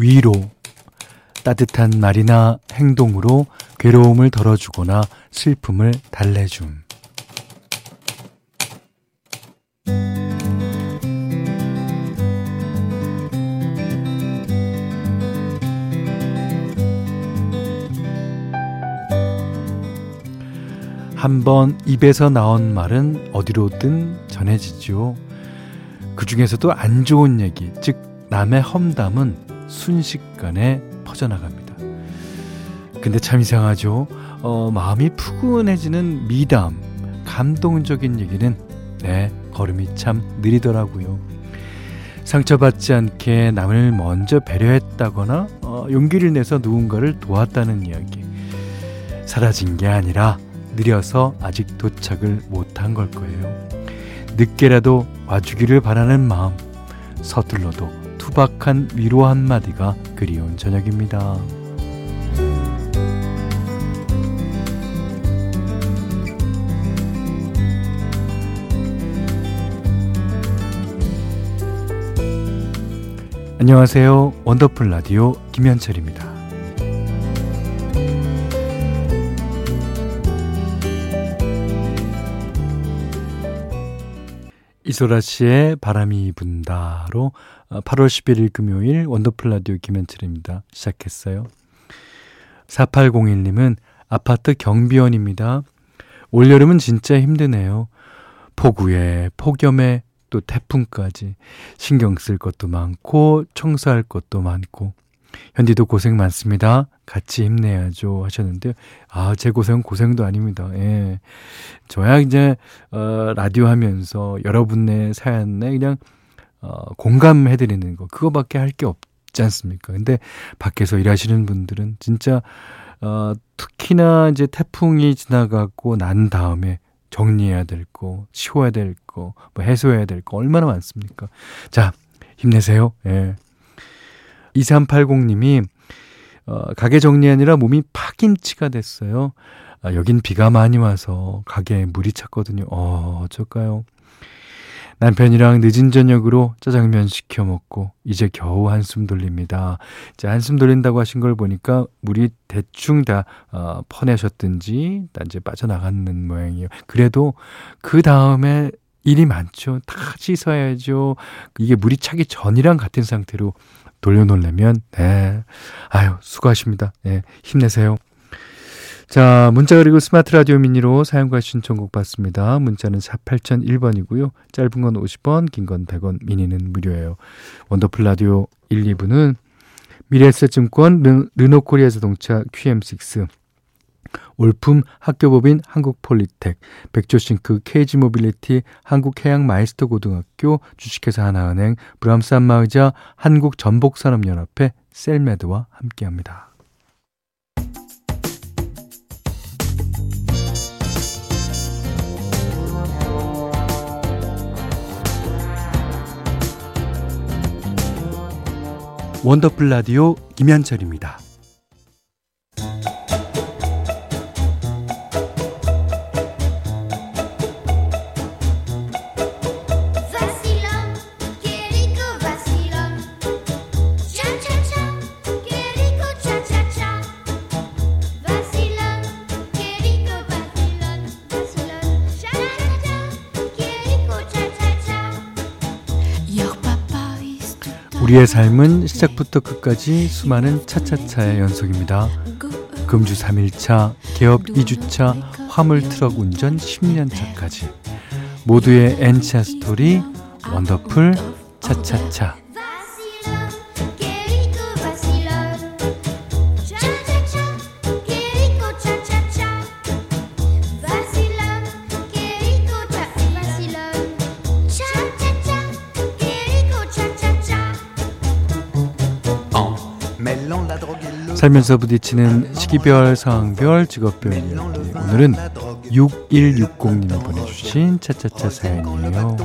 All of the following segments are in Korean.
위로 따뜻한 말이나 행동으로 괴로움을 덜어주거나 슬픔을 달래줌. 한번 입에서 나온 말은 어디로든 전해지죠. 그 중에서도 안 좋은 얘기, 즉 남의 험담은 순식간에 퍼져나갑니다. 근데 참 이상하죠. 어, 마음이 푸근해지는 미담, 감동적인 얘기는 네, 걸음이 참 느리더라고요. 상처받지 않게 남을 먼저 배려했다거나 어, 용기를 내서 누군가를 도왔다는 이야기. 사라진 게 아니라 느려서 아직 도착을 못한 걸 거예요. 늦게라도 와주기를 바라는 마음, 서툴러도 투박한 위로 한마디가 그리운 저녁입니다. 안녕하세요. 원더풀 라디오 김현철입니다. 이소라 씨의 바람이 분다로 8월 어, 11일 금요일 원더풀 라디오 김현철입니다. 시작했어요. 4801님은 아파트 경비원입니다. 올여름은 진짜 힘드네요. 폭우에 폭염에 또 태풍까지 신경 쓸 것도 많고 청소할 것도 많고 현디도 고생 많습니다. 같이 힘내야죠 하셨는데 아 제 고생은 고생도 아닙니다. 예, 저야 이제 어, 라디오 하면서 여러분의 사연에 그냥 어, 공감해드리는 거 그거밖에 할 게 없지 않습니까? 근데 밖에서 일하시는 분들은 진짜 어, 특히나 이제 태풍이 지나가고 난 다음에 정리해야 될 거, 치워야 될 거, 뭐 해소해야 될 거 얼마나 많습니까? 자, 힘내세요. 예. 2380님이 어, 가게 정리하느라 몸이 파김치가 됐어요. 아, 여긴 비가 많이 와서 가게에 물이 찼거든요. 어, 어쩔까요? 남편이랑 늦은 저녁으로 짜장면 시켜 먹고 이제 겨우 한숨 돌립니다. 이제 한숨 돌린다고 하신 걸 보니까 물이 대충 다 어, 퍼내셨든지 다 이제 빠져나가는 모양이에요. 그래도 그 다음에 일이 많죠. 다 씻어야죠. 이게 물이 차기 전이랑 같은 상태로 돌려놓으려면 네. 아유, 수고하십니다. 네, 힘내세요. 자, 문자 그리고 스마트 라디오 미니로 사용과 신청곡 받습니다. 문자는 4 8001번이고요. 짧은 건 50원, 긴 건 100원, 미니는 무료예요. 원더풀 라디오 1, 2부는 미래에셋증권, 르, 르노코리아 자동차 QM6, 올품 학교법인 한국폴리텍, 백조싱크 KG모빌리티, 한국해양마이스터 고등학교, 주식회사 하나은행, 브람스 안마의자, 한국전복산업연합회, 셀메드와 함께합니다. 원더풀 라디오 김현철입니다. 우리의 삶은 시작부터 끝까지 수많은 차차차의 연속입니다. 금주 3일차, 개업 2주차, 화물 트럭 운전 10년차까지 모두의 N차 스토리 원더풀 차차차 살면서 부딪히는 시기별, 상황별, 직업별 이야기. 오늘은 6160님이 보내주신 차차차 사연이에요.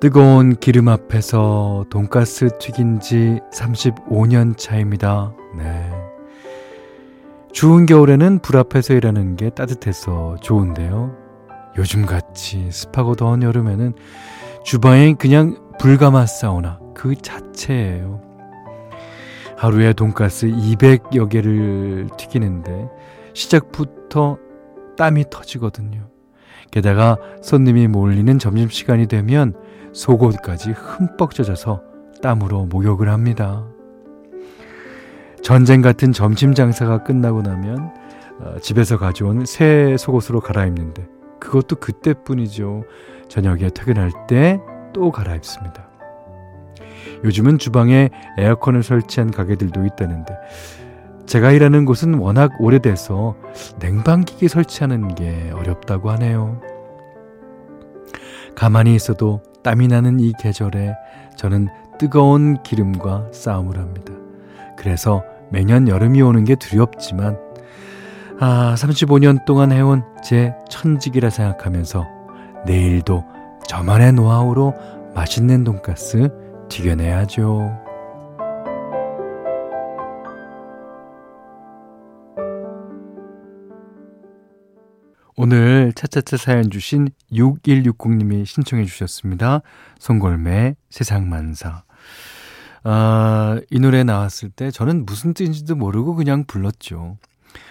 뜨거운 기름 앞에서 돈가스 튀긴 지 35년 차입니다. 네. 추운 겨울에는 불 앞에서 일하는 게 따뜻해서 좋은데요. 요즘같이 습하고 더운 여름에는 주방에 그냥 불가마 사우나 그 자체예요. 하루에 돈가스 200여 개를 튀기는데 시작부터 땀이 터지거든요. 게다가 손님이 몰리는 점심시간이 되면 속옷까지 흠뻑 젖어서 땀으로 목욕을 합니다. 전쟁 같은 점심 장사가 끝나고 나면 어, 집에서 가져온 새 속옷으로 갈아입는데 그것도 그때뿐이죠. 저녁에 퇴근할 때 또 갈아입습니다. 요즘은 주방에 에어컨을 설치한 가게들도 있다는데 제가 일하는 곳은 워낙 오래돼서 냉방기기 설치하는 게 어렵다고 하네요. 가만히 있어도 땀이 나는 이 계절에 저는 뜨거운 기름과 싸움을 합니다. 그래서 매년 여름이 오는 게 두렵지만 아, 35년 동안 해온 제 천직이라 생각하면서 내일도 저만의 노하우로 맛있는 돈가스 튀겨내야죠. 오늘 차차차 사연 주신 6160님이 신청해 주셨습니다. 송골매 세상만사. 아, 이 노래 나왔을 때 저는 무슨 뜻인지도 모르고 그냥 불렀죠.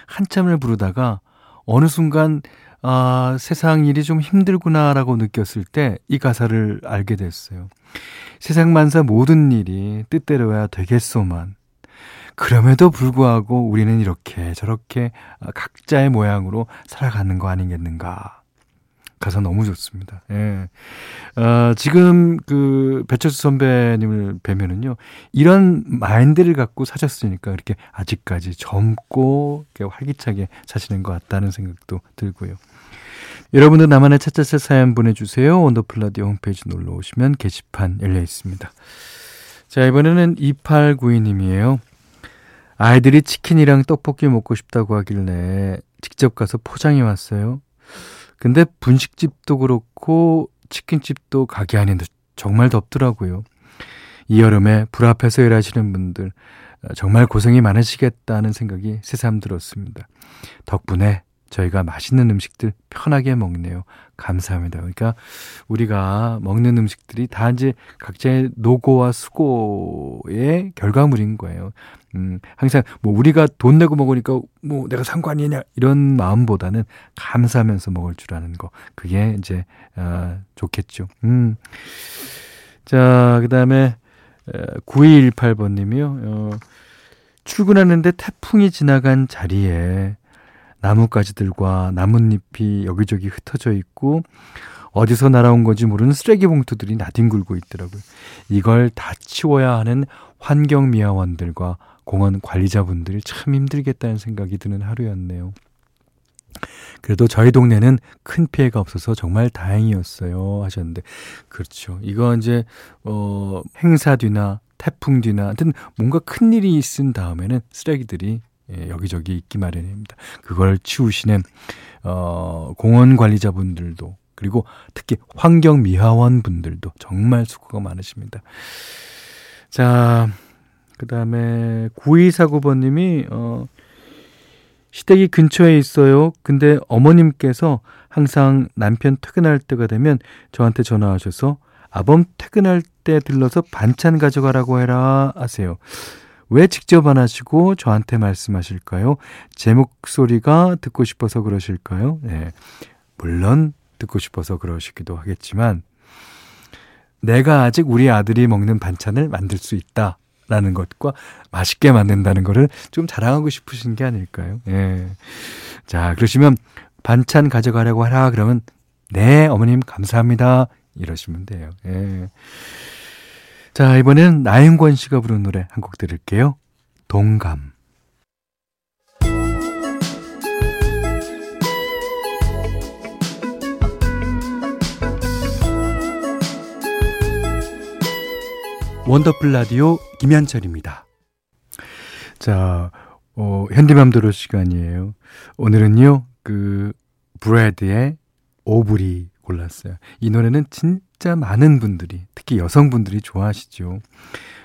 한참을 부르다가 어느 순간 아, 세상 일이 좀 힘들구나라고 느꼈을 때 이 가사를 알게 됐어요. 세상 만사 모든 일이 뜻대로야 되겠소만. 그럼에도 불구하고 우리는 이렇게 저렇게 각자의 모양으로 살아가는 거 아니겠는가. 가사 너무 좋습니다. 예. 어, 지금 그 배철수 선배님을 뵈면은요, 이런 마인드를 갖고 사셨으니까 이렇게 아직까지 젊고 이렇게 활기차게 사시는 것 같다는 생각도 들고요. 여러분도 나만의 차차차 사연 보내주세요. 원더플라디 홈페이지 놀러 오시면 게시판 열려 있습니다. 자, 이번에는 2892님이에요. 아이들이 치킨이랑 떡볶이 먹고 싶다고 하길래 직접 가서 포장해 왔어요. 근데 분식집도 그렇고 치킨집도 가게 안에도 정말 덥더라고요. 이 여름에 불 앞에서 일하시는 분들 정말 고생이 많으시겠다는 생각이 새삼 들었습니다. 덕분에 저희가 맛있는 음식들 편하게 먹네요. 감사합니다. 그러니까 우리가 먹는 음식들이 다 이제 각자의 노고와 수고의 결과물인 거예요. 음, 항상 뭐 우리가 돈 내고 먹으니까 뭐 내가 상관이냐 이런 마음보다는 감사하면서 먹을 줄 아는 거. 그게 이제, 아, 좋겠죠. 음. 자, 그 다음에, 9218번 님이요. 어, 출근하는데 태풍이 지나간 자리에 나뭇가지들과 나뭇잎이 여기저기 흩어져 있고 어디서 날아온 건지 모르는 쓰레기 봉투들이 나뒹굴고 있더라고요. 이걸 다 치워야 하는 환경미화원들과 공원 관리자분들이 참 힘들겠다는 생각이 드는 하루였네요. 그래도 저희 동네는 큰 피해가 없어서 정말 다행이었어요. 하셨는데. 그렇죠. 이거 이제, 어, 행사 뒤나 태풍 뒤나, 하여튼 뭔가 큰 일이 있은 다음에는 쓰레기들이 예, 여기저기 있기 마련입니다. 그걸 치우시는 어, 공원 관리자분들도 그리고 특히 환경 미화원 분들도 정말 수고가 많으십니다. 자, 그다음에 9249번님이 어, 시댁이 근처에 있어요. 근데 어머님께서 항상 남편 퇴근할 때가 되면 저한테 전화하셔서 아범 퇴근할 때 들러서 반찬 가져가라고 해라 하세요. 왜 직접 안 하시고 저한테 말씀하실까요? 제 목소리가 듣고 싶어서 그러실까요? 네. 물론 듣고 싶어서 그러시기도 하겠지만 내가 아직 우리 아들이 먹는 반찬을 만들 수 있다. 라는 것과 맛있게 만든다는 것을 좀 자랑하고 싶으신 게 아닐까요? 예. 자, 그러시면 반찬 가져가려고 하라 그러면 네, 어머님 감사합니다. 이러시면 돼요. 예. 자, 이번엔 나영권 씨가 부른 노래 한 곡 들을게요. 동감. 원더풀 라디오 김현철입니다. 자, 어, 현디맘대로 시간이에요. 오늘은요, 그, 브레드의 오브리 골랐어요. 이 노래는 진 짜 많은 분들이, 특히 여성분들이 좋아하시죠.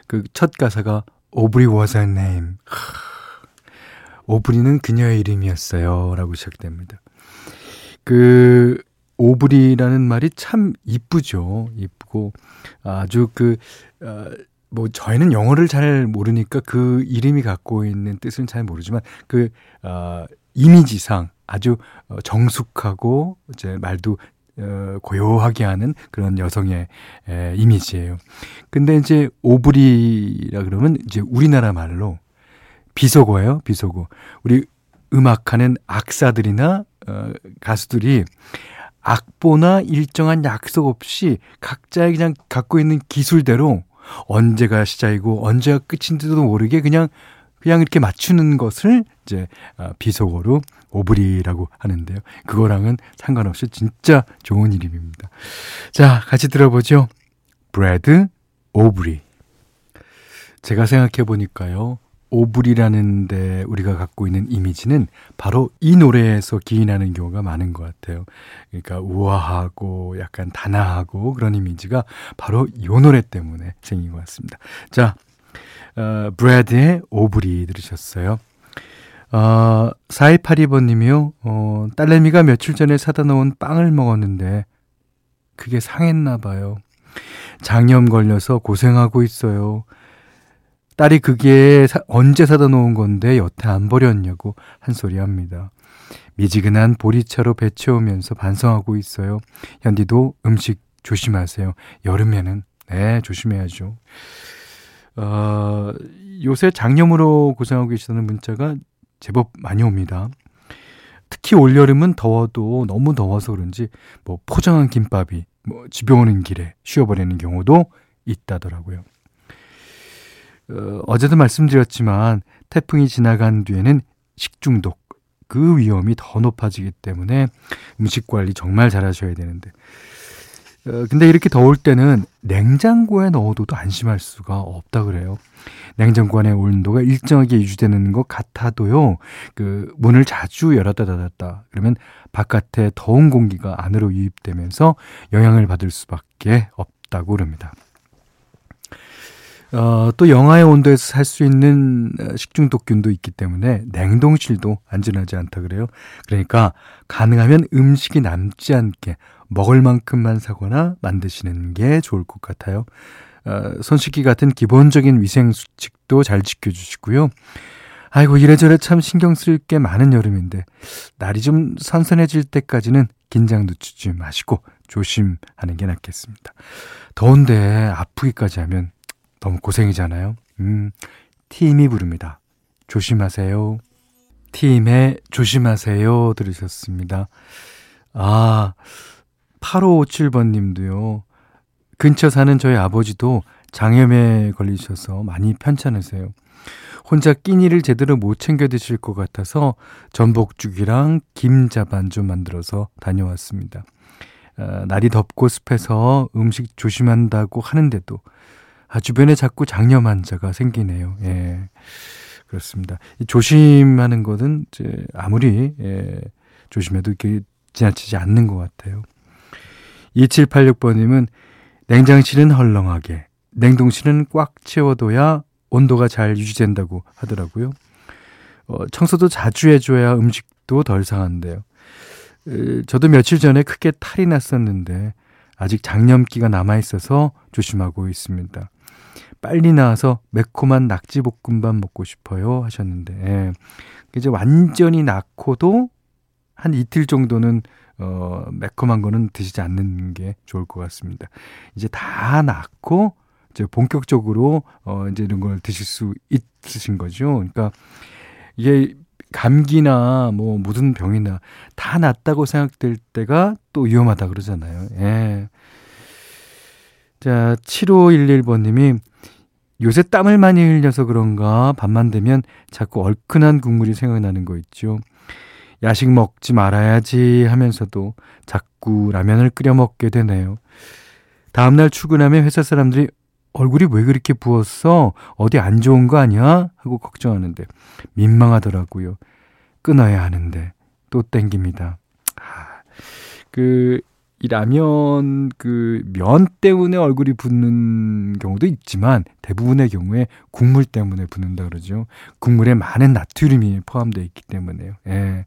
그 첫 가사가 Aubrey was her name. 오브리는 그녀의 이름이었어요. 라고 시작됩니다. 그, 오브리라는 말이 참 이쁘죠. 이쁘고 아주 그 어, 뭐 저희는 영어를 잘 모르니까 그 이름이 갖고 있는 뜻은 잘 모르지만 그 어, 이미지상 아주 어, 정숙하고 이제 말도 어, 고요하게 하는 그런 여성의 에, 이미지예요. 근데 이제 오브리라 그러면 이제 우리나라 말로 비속어예요. 비속어. 우리 음악하는 악사들이나 어, 가수들이 악보나 일정한 약속 없이 각자의 그냥 갖고 있는 기술대로 언제가 시작이고 언제가 끝인지도 모르게 그냥 그냥 이렇게 맞추는 것을 이제 아, 비속어로 오브리라고 하는데요. 그거랑은 상관없이 진짜 좋은 이름입니다. 자, 같이 들어보죠. 브래드 오브리. 제가 생각해 보니까요. 오브리라는데 우리가 갖고 있는 이미지는 바로 이 노래에서 기인하는 경우가 많은 것 같아요. 그러니까 우아하고 약간 단아하고 그런 이미지가 바로 이 노래 때문에 생긴 것 같습니다. 자, 어, 브래드의 오브리 들으셨어요. 어, 4282번님이요. 어, 딸내미가 며칠 전에 사다 놓은 빵을 먹었는데 그게 상했나 봐요. 장염 걸려서 고생하고 있어요. 딸이 그게 사, 언제 사다 놓은 건데 여태 안 버렸냐고 한 소리 합니다. 미지근한 보리차로 배 채우면서 반성하고 있어요. 현디도 음식 조심하세요. 여름에는 네 조심해야죠. 어, 요새 장염으로 고생하고 계시다는 문자가 제법 많이 옵니다. 특히 올여름은 더워도 너무 더워서 그런지 뭐 포장한 김밥이 뭐 집에 오는 길에 쉬어버리는 경우도 있다더라고요. 어, 어제도 말씀드렸지만 태풍이 지나간 뒤에는 식중독 그 위험이 더 높아지기 때문에 음식 관리 정말 잘하셔야 되는데 어, 근데 이렇게 더울 때는 냉장고에 넣어둬도 안심할 수가 없다 그래요. 냉장고 안의 온도가 일정하게 유지되는 것 같아도요. 그 문을 자주 열었다 닫았다 그러면 바깥에 더운 공기가 안으로 유입되면서 영향을 받을 수밖에 없다고 그럽니다. 어, 또 영하의 온도에서 살 수 있는 어, 식중독균도 있기 때문에 냉동실도 안전하지 않다 그래요. 그러니까 가능하면 음식이 남지 않게 먹을 만큼만 사거나 만드시는 게 좋을 것 같아요. 어, 손 씻기 같은 기본적인 위생 수칙도 잘 지켜주시고요. 아이고 이래저래 참 신경 쓸 게 많은 여름인데 날이 좀 선선해질 때까지는 긴장 늦추지 마시고 조심하는 게 낫겠습니다. 더운데 아프기까지 하면 너무 고생이잖아요. 음, 팀이 부릅니다. 조심하세요. 팀의 조심하세요 들으셨습니다. 아, 8557번 님도요. 근처 사는 저희 아버지도 장염에 걸리셔서 많이 편찮으세요. 혼자 끼니를 제대로 못 챙겨 드실 것 같아서 전복죽이랑 김자반 좀 만들어서 다녀왔습니다. 아, 날이 덥고 습해서 음식 조심한다고 하는데도 아, 주변에 자꾸 장염 환자가 생기네요. 예. 그렇습니다. 조심하는 것은 이제 아무리 예, 조심해도 이렇게 지나치지 않는 것 같아요. 2786번님은 냉장실은 헐렁하게, 냉동실은 꽉 채워둬야 온도가 잘 유지된다고 하더라고요. 어, 청소도 자주 해줘야 음식도 덜 상한대요. 에, 저도 며칠 전에 크게 탈이 났었는데 아직 장염기가 남아있어서 조심하고 있습니다. 빨리 나와서 매콤한 낙지볶음밥 먹고 싶어요 하셨는데 예. 이제 완전히 낳고도 한 이틀 정도는 어, 매콤한 거는 드시지 않는 게 좋을 것 같습니다. 이제 다 낳고 이제 본격적으로 어, 이제 이런 걸 드실 수 있으신 거죠. 그러니까 이게 감기나 뭐 무슨 병이나 다 낫다고 생각될 때가 또 위험하다 그러잖아요. 예. 자, 7511번님이 요새 땀을 많이 흘려서 그런가 밤만 되면 자꾸 얼큰한 국물이 생각나는 거 있죠. 야식 먹지 말아야지 하면서도 자꾸 라면을 끓여 먹게 되네요. 다음날 출근하면 회사 사람들이 얼굴이 왜 그렇게 부었어? 어디 안 좋은 거 아니야? 하고 걱정하는데 민망하더라고요. 끊어야 하는데 또 땡깁니다. 아, 그 이 라면 그 면 때문에 얼굴이 붓는 경우도 있지만 대부분의 경우에 국물 때문에 붓는다 그러죠. 국물에 많은 나트륨이 포함되어 있기 때문에요. 예.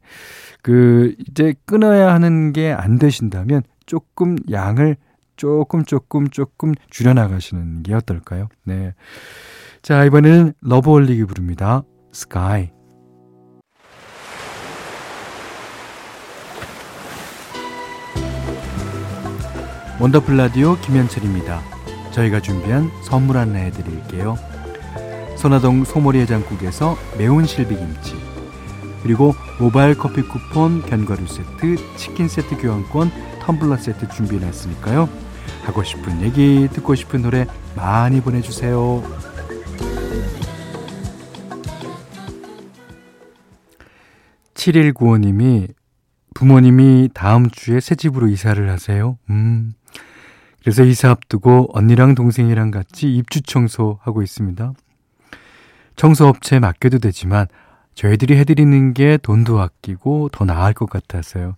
그 이제 끊어야 하는 게 안 되신다면 조금 양을 조금 조금 조금 줄여 나가시는 게 어떨까요? 네. 자, 이번에는 러브홀릭이 부릅니다. 스카이. 원더풀 라디오 김현철입니다. 저희가 준비한 선물 하나 해드릴게요. 선화동 소머리 해장국에서 매운 실비김치 그리고 모바일 커피 쿠폰, 견과류 세트, 치킨 세트 교환권, 텀블러 세트 준비해놨으니까요. 하고 싶은 얘기, 듣고 싶은 노래 많이 보내주세요. 7195님이 부모님이 다음 주에 새 집으로 이사를 하세요. 음, 그래서 이사 앞두고 언니랑 동생이랑 같이 입주 청소하고 있습니다. 청소업체에 맡겨도 되지만 저희들이 해드리는 게 돈도 아끼고 더 나을 것 같아서요.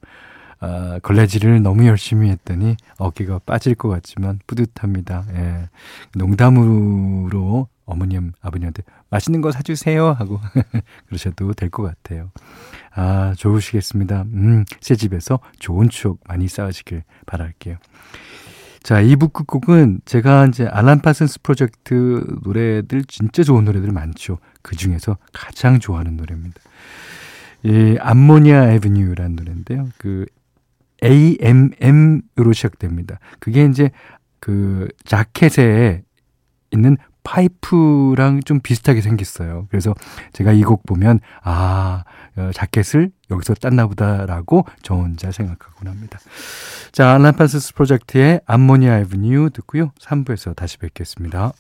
아, 걸레질을 너무 열심히 했더니 어깨가 빠질 것 같지만 뿌듯합니다. 예. 농담으로 어머님, 아버님한테 맛있는 거 사주세요 하고 그러셔도 될 것 같아요. 아, 좋으시겠습니다. 음, 새 집에서 좋은 추억 많이 쌓으시길 바랄게요. 자, 2부 끝곡은 제가 이제 알란 파슨스 프로젝트 노래들 진짜 좋은 노래들 많죠. 그 중에서 가장 좋아하는 노래입니다. 이 암모니아 에브뉴라는 노래인데요. 그 AMM으로 시작됩니다. 그게 이제 그 자켓에 있는 파이프랑 좀 비슷하게 생겼어요. 그래서 제가 이 곡 보면 아 어, 자켓을 여기서 땄나 보다라고 저 혼자 생각하곤 합니다. 자, 알란 판스스 프로젝트의 암모니아 에브뉴 듣고요. 3부에서 다시 뵙겠습니다.